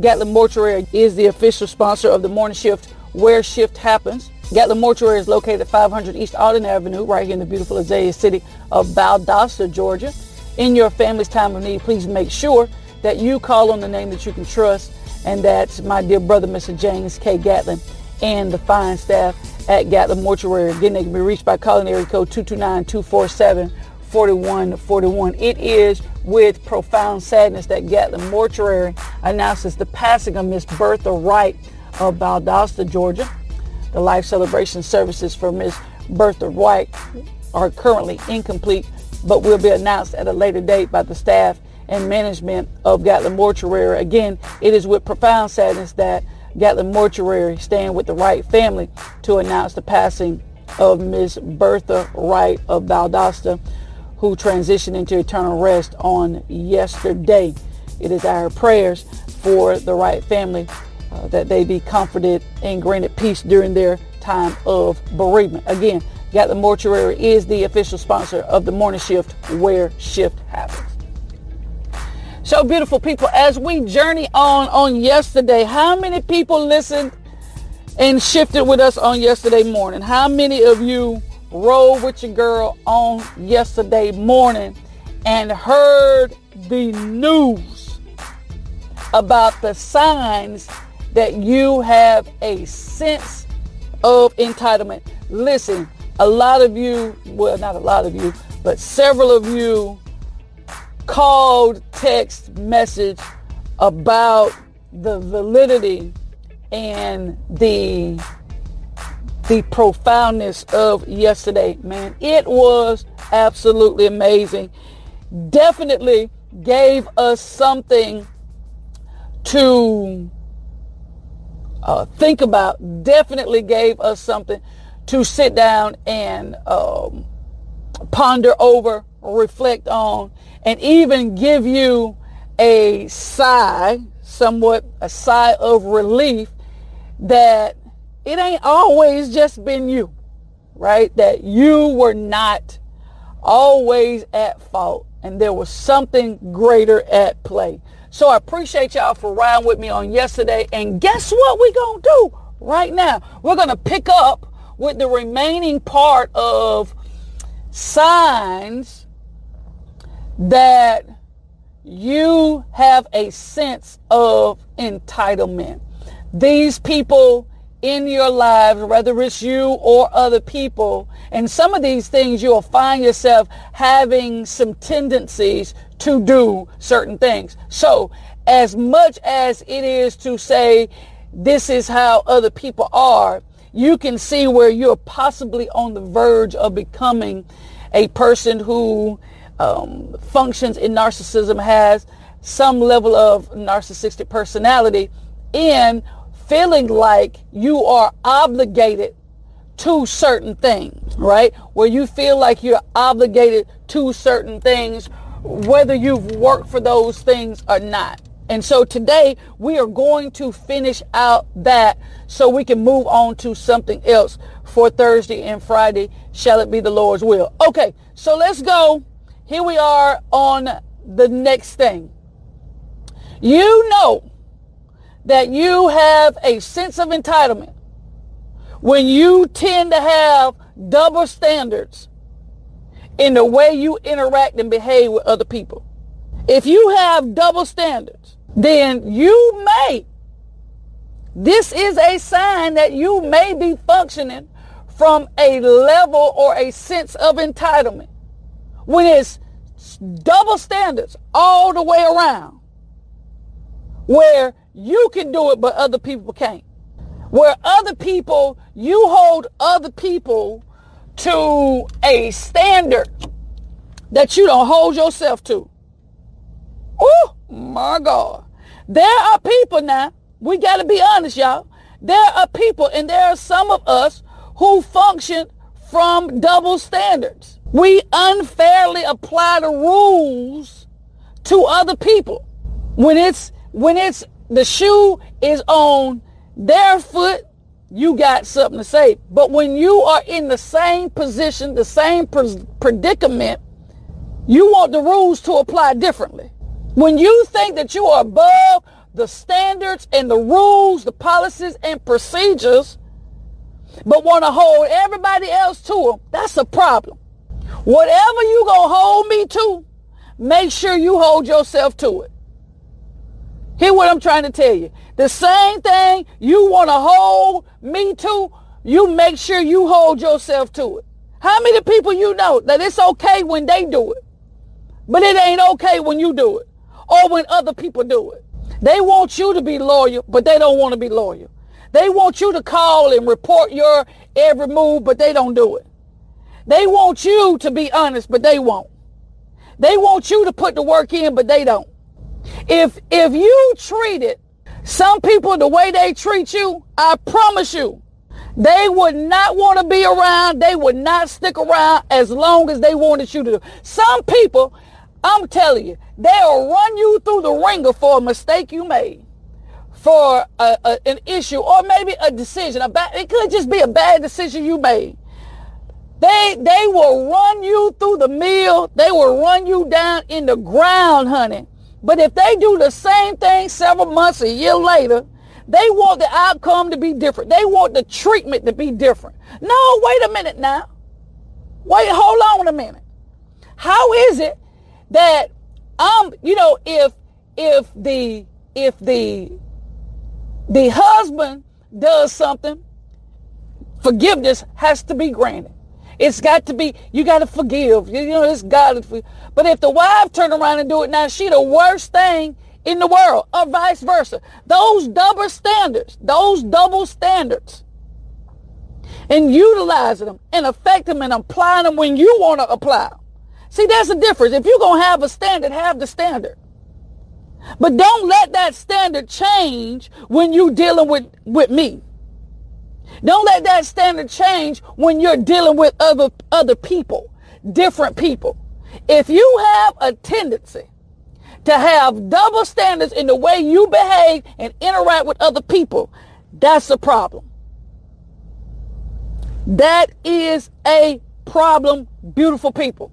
Gatlin Mortuary is the official sponsor of the morning shift where shift happens. Gatlin Mortuary is located at 500 East Alden Avenue, right here in the beautiful Azalea city of Valdosta, Georgia. In your family's time of need, please make sure that you call on the name that you can trust, and that's my dear brother, Mr. James K. Gatlin, and the fine staff at Gatlin Mortuary. Again, they can be reached by calling area code 229-247-4141. It is with profound sadness that Gatlin Mortuary announces the passing of Miss Bertha Wright of Valdosta, Georgia. The life celebration services for Miss Bertha Wright are currently incomplete, but will be announced at a later date by the staff and management of Gatlin Mortuary. Again, it is with profound sadness that Gatlin Mortuary stand with the Wright family to announce the passing of Miss Bertha Wright of Valdosta, who transitioned into eternal rest on yesterday. It is our prayers for the Wright family uh, that they be comforted and granted peace during their time of bereavement. Again, Gatlin Mortuary is the official sponsor of the morning shift where shift happens. So beautiful people, as we journey on on yesterday, how many people listened and shifted with us on yesterday morning? How many of you rode with your girl on yesterday morning and heard the news about the signs that you have a sense of entitlement. Listen, a lot of you, well, not a lot of you, but several of you called, text, message about the validity and the the profoundness of yesterday, man. It was absolutely amazing. Definitely gave us something to uh, think about, definitely gave us something to sit down and um, ponder over, reflect on, and even give you a sigh, somewhat a sigh of relief that it ain't always just been you, right? That you were not always at fault and there was something greater at play. So I appreciate y'all for riding with me on yesterday. And guess what we're going to do right now? We're going to pick up with the remaining part of signs that you have a sense of entitlement. These people in your lives, whether it's you or other people, and some of these things you'll find yourself having some tendencies to do certain things. So as much as it is to say, this is how other people are, you can see where you're possibly on the verge of becoming a person who um, functions in narcissism, has some level of narcissistic personality, and feeling like you are obligated to certain things, right? Where you feel like you're obligated to certain things, whether you've worked for those things or not. And so today we are going to finish out that so we can move on to something else for Thursday and Friday. Shall it be the Lord's will? Okay, so let's go. Here we are on the next thing. You know that you have a sense of entitlement when you tend to have double standards in the way you interact and behave with other people. If you have double standards, then you may, this is a sign that you may be functioning from a level or a sense of entitlement when it's double standards all the way around where you can do it but other people can't. Where other people you hold other people to a standard that you don't hold yourself to. Oh my god. There are people now we got to be honest y'all. There are people and there are some of us who function from double standards. We unfairly apply the rules to other people. When it's when it's the shoe is on their foot, you got something to say. But when you are in the same position, the same predicament, you want the rules to apply differently. When you think that you are above the standards and the rules, the policies and procedures, but want to hold everybody else to them, that's a problem. Whatever you going to hold me to, make sure you hold yourself to it. Hear what I'm trying to tell you. The same thing you want to hold me to, you make sure you hold yourself to it. How many people you know that it's okay when they do it, but it ain't okay when you do it or when other people do it? They want you to be loyal, but they don't want to be loyal. They want you to call and report your every move, but they don't do it. They want you to be honest, but they won't. They want you to put the work in, but they don't. If if you treated some people the way they treat you, I promise you, they would not want to be around. They would not stick around as long as they wanted you to. Some people, I'm telling you, they'll run you through the ringer for a mistake you made, for a, a, an issue, or maybe a decision. A bad, it could just be a bad decision you made. They they will run you through the mill. They will run you down in the ground, honey. But if they do the same thing several months, a year later, they want the outcome to be different. They want the treatment to be different. No, wait a minute now. Wait, hold on a minute. How is it that um, you know, if if the if the the husband does something, forgiveness has to be granted. It's got to be, you got to forgive. You know, it's God. But if the wife turn around and do it now, she the worst thing in the world or vice versa. Those double standards, those double standards and utilizing them and affect them and applying them when you want to apply them. See, that's the difference. If you're going to have a standard, have the standard. But don't let that standard change when you're dealing with, with me. Don't let that standard change when you're dealing with other, other people, different people. If you have a tendency to have double standards in the way you behave and interact with other people, that's a problem. That is a problem, beautiful people.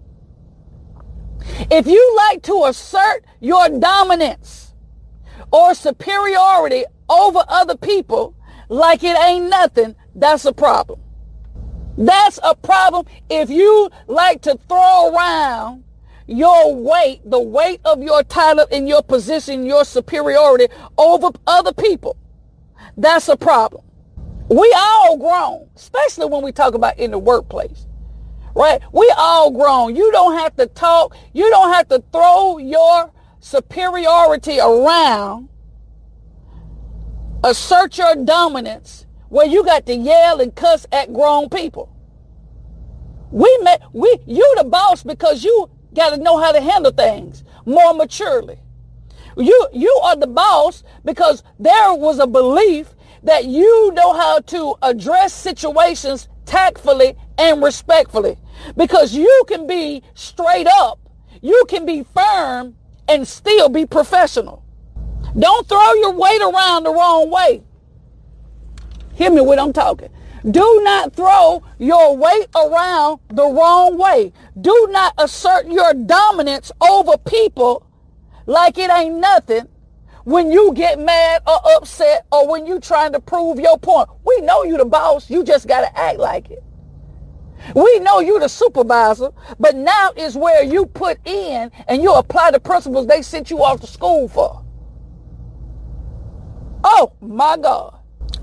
If you like to assert your dominance or superiority over other people, like it ain't nothing, that's a problem. That's a problem if you like to throw around your weight, the weight of your title and your position, your superiority over other people. That's a problem. We all grown, especially when we talk about in the workplace, right? We all grown. You don't have to talk. You don't have to throw your superiority around assert your dominance where you got to yell and cuss at grown people. We met, we, you the boss because you got to know how to handle things more maturely. You, you are the boss because there was a belief that you know how to address situations tactfully and respectfully because you can be straight up. You can be firm and still be professional. Don't throw your weight around the wrong way. Hear me when I'm talking. Do not throw your weight around the wrong way. Do not assert your dominance over people like it ain't nothing when you get mad or upset or when you trying to prove your point. We know you the boss. You just got to act like it. We know you the supervisor, but now is where you put in and you apply the principles they sent you off to school for. Oh my God.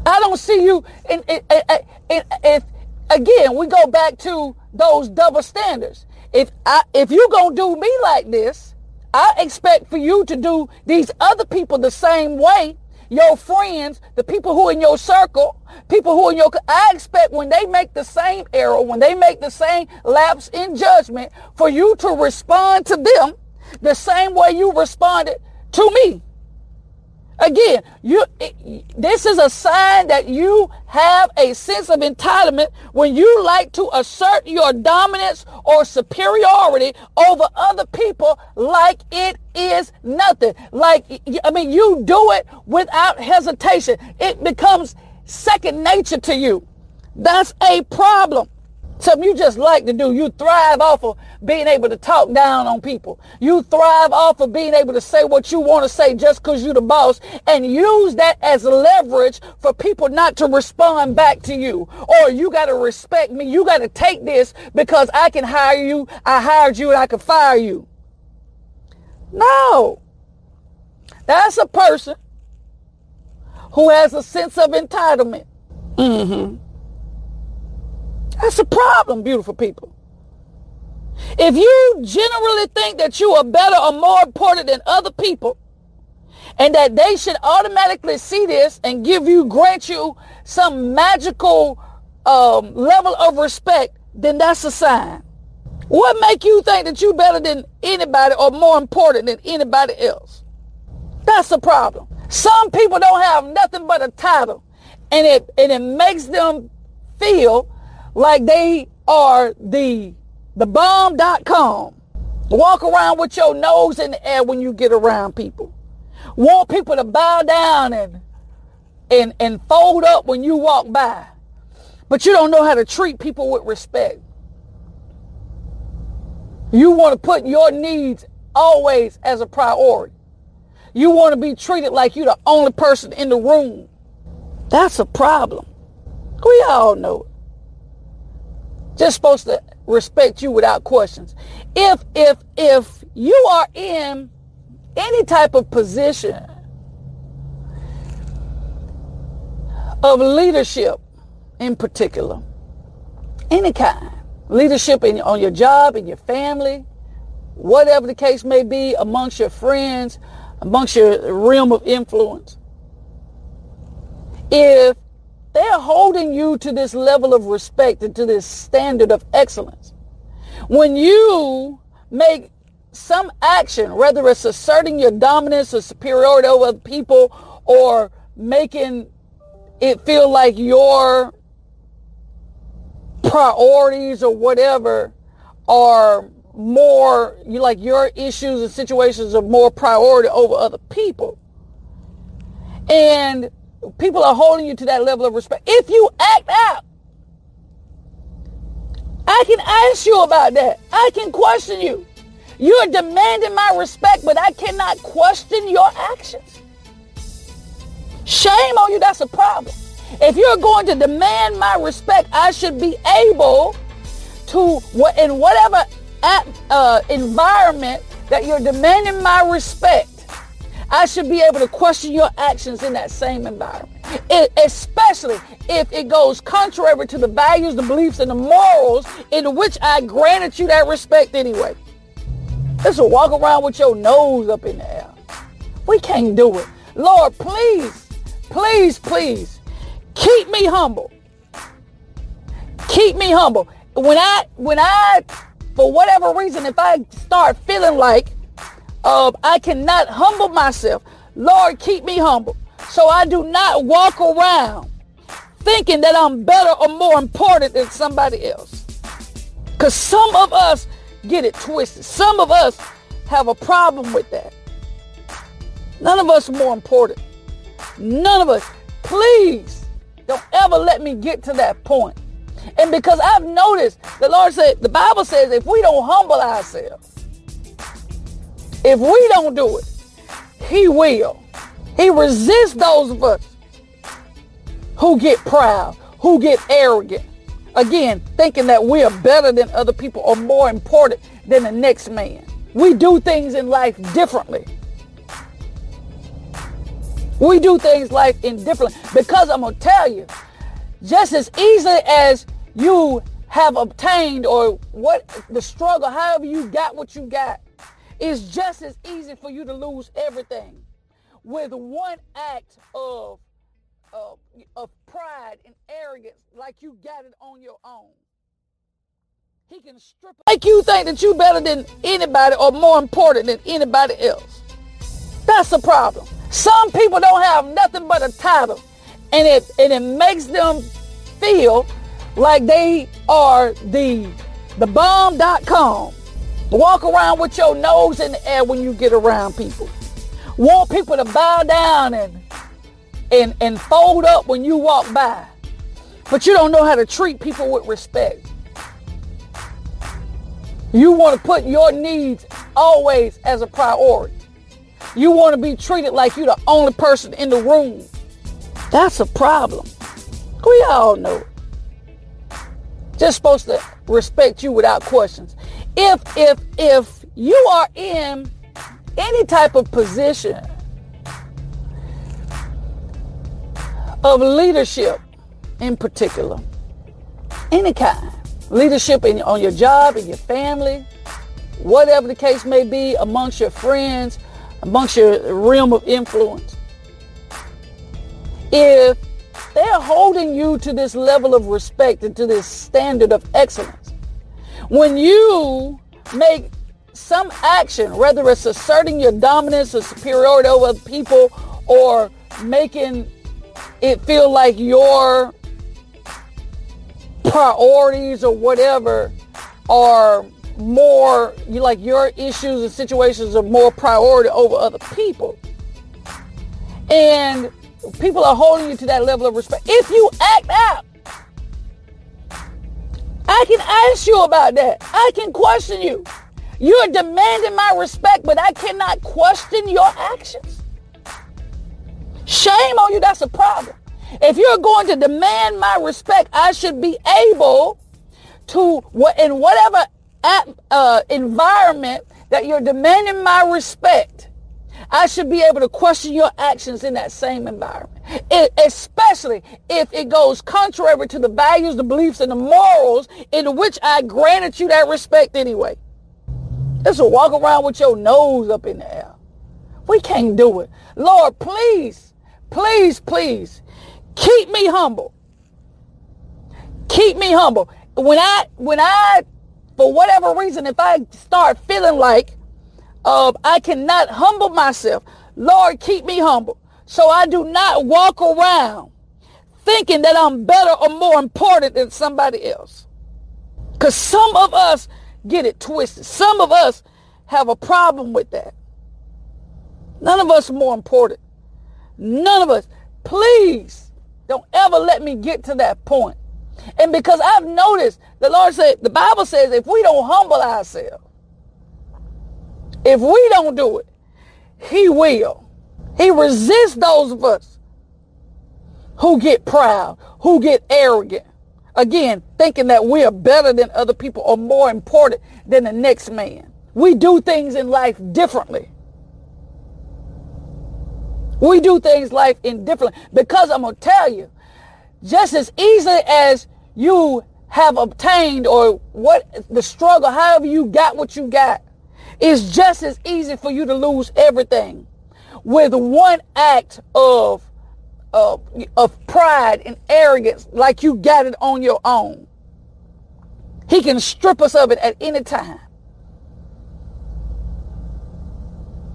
I don't see you. And if again, we go back to those double standards. If I, if you gonna do me like this, I expect for you to do these other people the same way. Your friends, the people who are in your circle, people who are in your, I expect when they make the same error, when they make the same lapse in judgment, for you to respond to them the same way you responded to me. Again, you this is a sign that you have a sense of entitlement when you like to assert your dominance or superiority over other people like it is nothing. Like I mean, you do it without hesitation. It becomes second nature to you. That's a problem. Something you just like to do. You thrive off of being able to talk down on people. You thrive off of being able to say what you want to say just because you're the boss and use that as leverage for people not to respond back to you. Or you got to respect me. You got to take this because I can hire you. I hired you and I can fire you. No. That's a person who has a sense of entitlement. Mm-hmm. That's a problem, beautiful people. If you generally think that you are better or more important than other people, and that they should automatically see this and give you, grant you some magical um, level of respect, then that's a sign. What make you think that you're better than anybody or more important than anybody else? That's the problem. Some people don't have nothing but a title, and it and it makes them feel like they are the the bomb.com. Walk around with your nose in the air when you get around people. Want people to bow down and and and fold up when you walk by. But you don't know how to treat people with respect. You want to put your needs always as a priority. You want to be treated like you're the only person in the room. That's a problem. We all know it just supposed to respect you without questions. If if if you are in any type of position of leadership in particular, any kind, leadership in, on your job, in your family, whatever the case may be, amongst your friends, amongst your realm of influence. If they're holding you to this level of respect and to this standard of excellence. When you make some action, whether it's asserting your dominance or superiority over people or making it feel like your priorities or whatever are more you like your issues and situations are more priority over other people and people are holding you to that level of respect. If you act out, I can ask you about that. I can question you. You're demanding my respect, but I cannot question your actions. Shame on you. That's a problem. If you're going to demand my respect, I should be able to, in whatever uh, environment that you're demanding my respect, I should be able to question your actions in that same environment. It, especially if it goes contrary to the values, the beliefs, and the morals in which I granted you that respect anyway. Just walk around with your nose up in the air. We can't do it. Lord, please, please, please, keep me humble. Keep me humble. When I, when I, for whatever reason, if I start feeling like I cannot humble myself. Lord, keep me humble. So I do not walk around thinking that I'm better or more important than somebody else. Because some of us get it twisted. Some of us have a problem with that. None of us are more important. None of us. Please don't ever let me get to that point. And because I've noticed, the Lord said, the Bible says if we don't humble ourselves, if we don't do it, he will. He resists those of us who get proud, who get arrogant. Again, thinking that we are better than other people or more important than the next man. We do things in life differently. We do things life in different because I'm gonna tell you, just as easily as you have obtained or what the struggle, however you got what you got, it's just as easy for you to lose everything with one act of, of, of pride and arrogance like you got it on your own. He can strip make you think that you're better than anybody or more important than anybody else. That's the problem. Some people don't have nothing but a title and it and it makes them feel like they are the the bomb.com Walk around with your nose in the air when you get around people. Want people to bow down and and and fold up when you walk by. But you don't know how to treat people with respect. You want to put your needs always as a priority. You want to be treated like you're the only person in the room. That's a problem. We all know it. Just supposed to respect you without questions. If if if you are in any type of position of leadership in particular, any kind, leadership in, on your job, in your family, whatever the case may be, amongst your friends, amongst your realm of influence. If they're holding you to this level of respect and to this standard of excellence, when you make some action, whether it's asserting your dominance or superiority over people or making it feel like your priorities or whatever are more like your issues and situations are more priority over other people. And people are holding you to that level of respect. If you act out i can ask you about that. I can question you. You're demanding my respect but i cannot question your actions. Shame on you that's a problem. If you're going to demand my respect, I should be able to, in whatever uh, environment that you're demanding my respect, I should be able to question your actions in that same environment. It, especially if it goes contrary to the values, the beliefs, and the morals in which I granted you that respect anyway. Just walk around with your nose up in the air. We can't do it. Lord, please, please, please Keep me humble. Keep me humble. When I, when I, for whatever reason, if I start feeling like I cannot humble myself, Lord, keep me humble. So I do not walk around thinking that I'm better or more important than somebody else. Because some of us get it twisted. Some of us have a problem with that. None of us more important. None of us. Please don't ever let me get to that point. And because I've noticed, the Lord said, the Bible says if we don't humble ourselves, if we don't do it, he will. He resists those of us who get proud, who get arrogant. Again, thinking that we are better than other people or more important than the next man. We do things in life differently. We do things life indifferently because I'm going to tell you, just as easily as you have obtained or what the struggle, however you got what you got, is just as easy for you to lose everything with one act of, of, of pride and arrogance like you got it on your own. He can strip us of it at any time.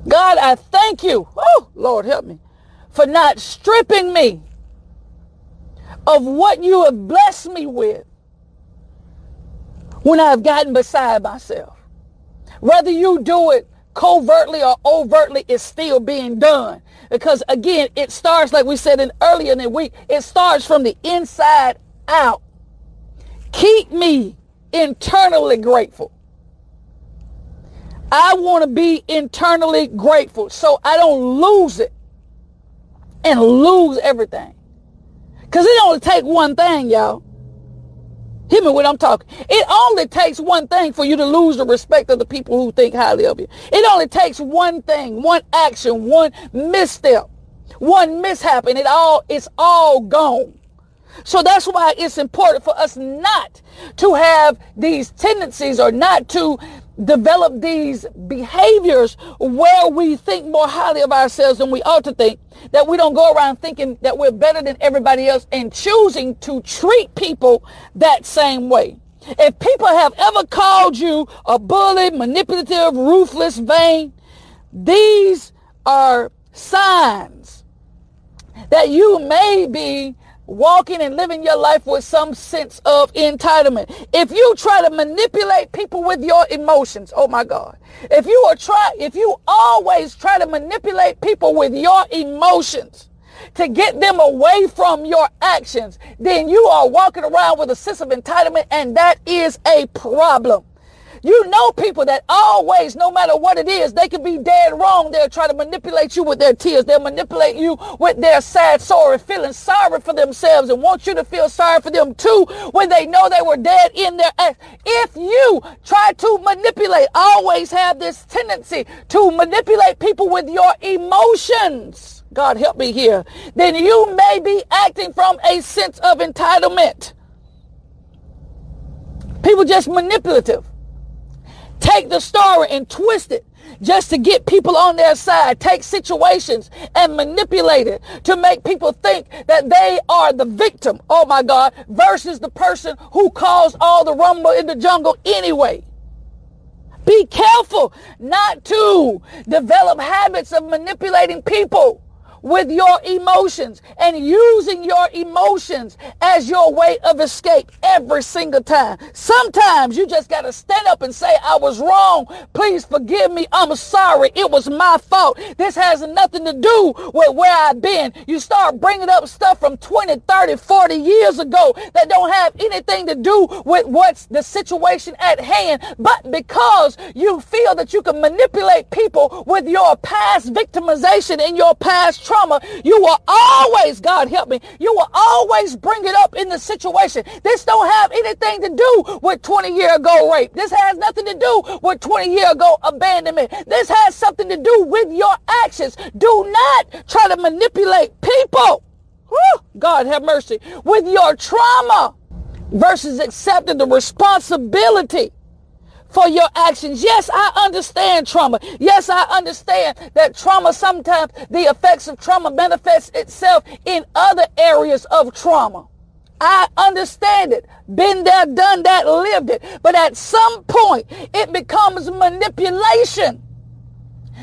God, I thank you. Oh, Lord, help me. For not stripping me of what you have blessed me with when I've gotten beside myself. Whether you do it covertly or overtly, it's still being done. Because again, it starts, like we said in earlier in the week, it starts from the inside out. Keep me internally grateful. I want to be internally grateful so I don't lose it and lose everything. Because it only takes one thing, y'all. Hear me when I'm talking. It only takes one thing for you to lose the respect of the people who think highly of you. It only takes one thing, one action, one misstep, one mishap, and it all it's all gone. So that's why it's important for us not to have these tendencies or not to develop these behaviors where we think more highly of ourselves than we ought to think, that we don't go around thinking that we're better than everybody else and choosing to treat people that same way. If people have ever called you a bully, manipulative, ruthless, vain, these are signs that you may be walking and living your life with some sense of entitlement. If you try to manipulate people with your emotions, oh my God. If you are try if you always try to manipulate people with your emotions to get them away from your actions, then you are walking around with a sense of entitlement and that is a problem. You know people that always, no matter what it is, they can be dead wrong. They'll try to manipulate you with their tears. They'll manipulate you with their sad sorry, feeling sorry for themselves and want you to feel sorry for them too when they know they were dead in their ass. If you try to manipulate, always have this tendency to manipulate people with your emotions. God help me here. Then you may be acting from a sense of entitlement. People just manipulative. Take the story and twist it just to get people on their side. Take situations and manipulate it to make people think that they are the victim. Oh my God. Versus the person who caused all the rumble in the jungle anyway. Be careful not to develop habits of manipulating people with your emotions and using your emotions as your way of escape every single time. Sometimes you just got to stand up and say, I was wrong. Please forgive me. I'm sorry. It was my fault. This has nothing to do with where I've been. You start bringing up stuff from 20, 30, 40 years ago that don't have anything to do with what's the situation at hand. But because you feel that you can manipulate people with your past victimization and your past trauma, you will always, God help me, you will always bring it up in the situation. This don't have anything to do with 20 year ago rape. This has nothing to do with 20 year ago abandonment. This has something to do with your actions. Do not try to manipulate people. Whew, God have mercy. With your trauma versus accepting the responsibility for your actions. Yes, I understand trauma. Yes, I understand that trauma sometimes the effects of trauma manifests itself in other areas of trauma. I understand it. Been there, done that, lived it. But at some point, it becomes manipulation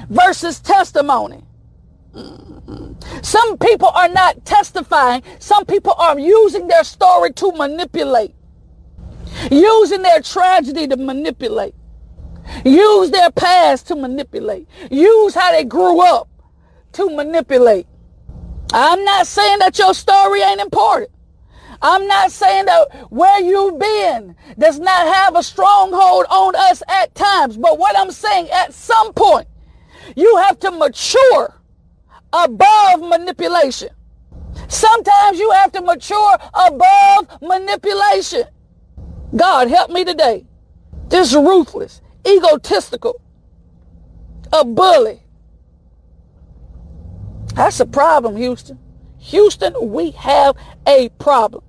versus testimony. Mm-hmm. Some people are not testifying. Some people are using their story to manipulate using their tragedy to manipulate, use their past to manipulate, use how they grew up to manipulate. I'm not saying that your story ain't important. I'm not saying that where you've been does not have a stronghold on us at times. But what I'm saying, at some point, you have to mature above manipulation. Sometimes you have to mature above manipulation. God, help me today. This ruthless, egotistical, a bully. That's a problem, Houston. Houston, we have a problem.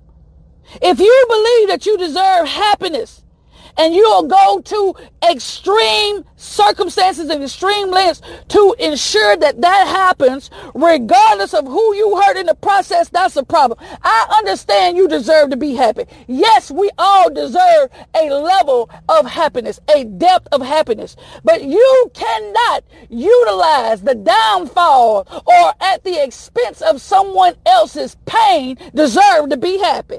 If you believe that you deserve happiness, and you'll go to extreme circumstances and extreme lengths to ensure that that happens, regardless of who you hurt in the process, that's a problem. I understand you deserve to be happy. Yes, we all deserve a level of happiness, a depth of happiness, but you cannot utilize the downfall or at the expense of someone else's pain deserve to be happy.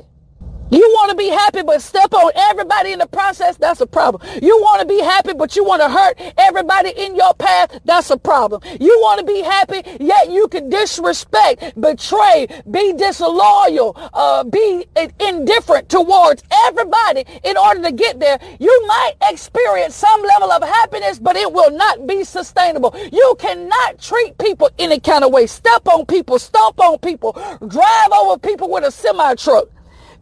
You want to be happy but step on everybody in the process, that's a problem. You want to be happy but you want to hurt everybody in your path, that's a problem. You want to be happy yet you can disrespect, betray, be disloyal, uh, be indifferent towards everybody in order to get there. You might experience some level of happiness but it will not be sustainable. You cannot treat people any kind of way. Step on people, stomp on people, drive over people with a semi truck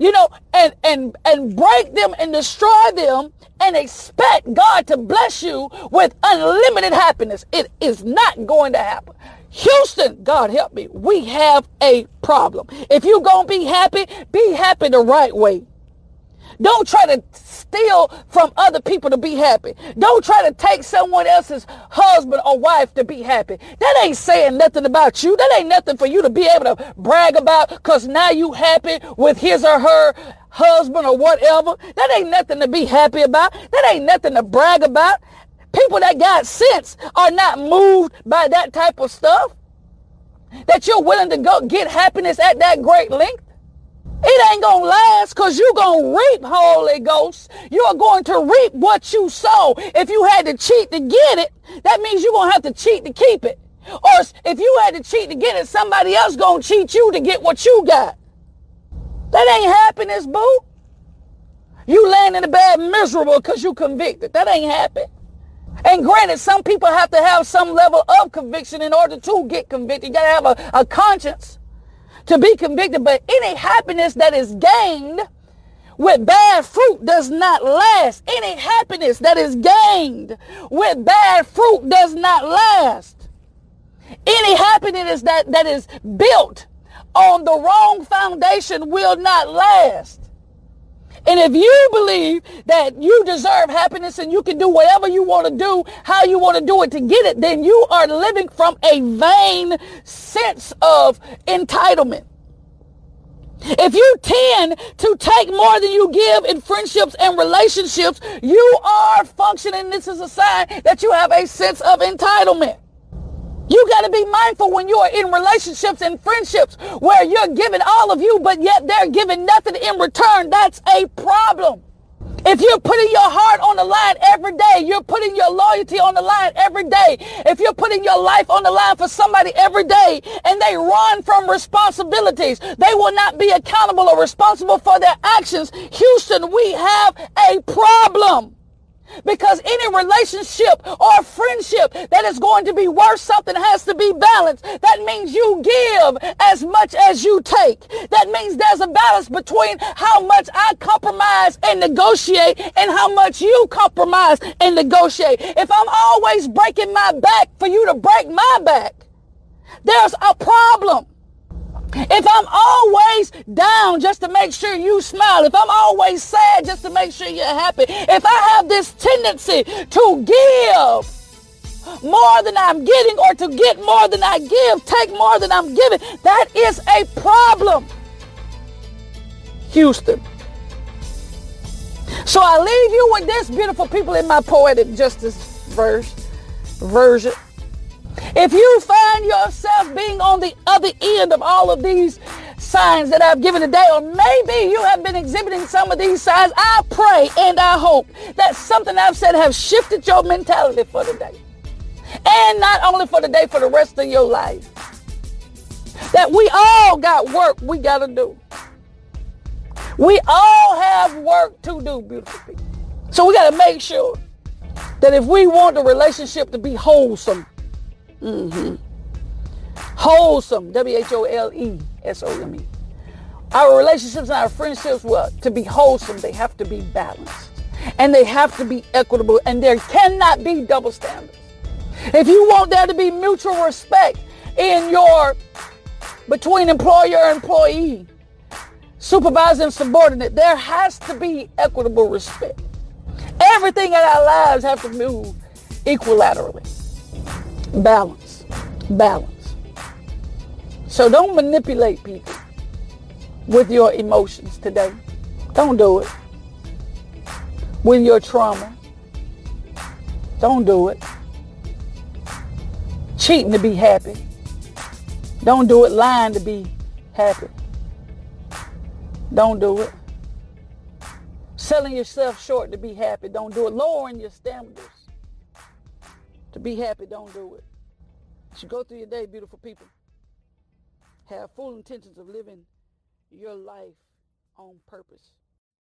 you know, and, and, and break them and destroy them and expect God to bless you with unlimited happiness. It is not going to happen. Houston, God help me, we have a problem. If you're going to be happy, be happy the right way. Don't try to steal from other people to be happy. Don't try to take someone else's husband or wife to be happy. That ain't saying nothing about you. That ain't nothing for you to be able to brag about because now you happy with his or her husband or whatever. That ain't nothing to be happy about. That ain't nothing to brag about. People that got sense are not moved by that type of stuff. That you're willing to go get happiness at that great length. It ain't going to last because you're going to reap, Holy Ghost. You're going to reap what you sow. If you had to cheat to get it, that means you're going to have to cheat to keep it. Or if you had to cheat to get it, somebody else going to cheat you to get what you got. That ain't happiness, boo. You laying in the bed miserable because you convicted. That ain't happen. And granted, some people have to have some level of conviction in order to get convicted. You got to have a, a conscience to be convicted. But any happiness that is gained with bad fruit does not last. Any happiness that is gained with bad fruit does not last. Any happiness that, that is built on the wrong foundation will not last. And if you believe that you deserve happiness and you can do whatever you want to do, how you want to do it to get it, then you are living from a vain sense of entitlement. If you tend to take more than you give in friendships and relationships, you are functioning. This is a sign that you have a sense of entitlement. You got to be mindful when you are in relationships and friendships where you're giving all of you, but yet they're giving nothing in return. That's a problem. If you're putting your heart on the line every day, you're putting your loyalty on the line every day. If you're putting your life on the line for somebody every day and they run from responsibilities, they will not be accountable or responsible for their actions. Houston, we have a problem. Because any relationship or friendship that is going to be worth something has to be balanced. That means you give as much as you take. That means there's a balance between how much I compromise and negotiate and how much you compromise and negotiate. If I'm always breaking my back for you to break my back, there's a problem. If I'm always down just to make sure you smile, if I'm always sad just to make sure you're happy, if I have this tendency to give more than I'm getting or to get more than I give, take more than I'm giving, that is a problem. Houston. So I leave you with this beautiful people in my poetic justice verse version. If you find yourself being on the other end of all of these signs that I've given today, or maybe you have been exhibiting some of these signs, I pray and I hope that something I've said have shifted your mentality for today. And not only for today, for the rest of your life. That we all got work we got to do. We all have work to do, beautiful people. So we got to make sure that if we want the relationship to be wholesome, Mm-hmm. Wholesome, W-H-O-L-E-S-O-M-E. Our relationships and our friendships, well, to be wholesome, they have to be balanced. And they have to be equitable. And there cannot be double standards. If you want there to be mutual respect in your, between employer and employee, supervisor and subordinate, there has to be equitable respect. Everything in our lives have to move equilaterally. Balance. Balance. So don't manipulate people with your emotions today. Don't do it. With your trauma. Don't do it. Cheating to be happy. Don't do it lying to be happy. Don't do it. Selling yourself short to be happy. Don't do it. Lowering your standards to be happy, don't do it. You go through your day, beautiful people. Have full intentions of living your life on purpose.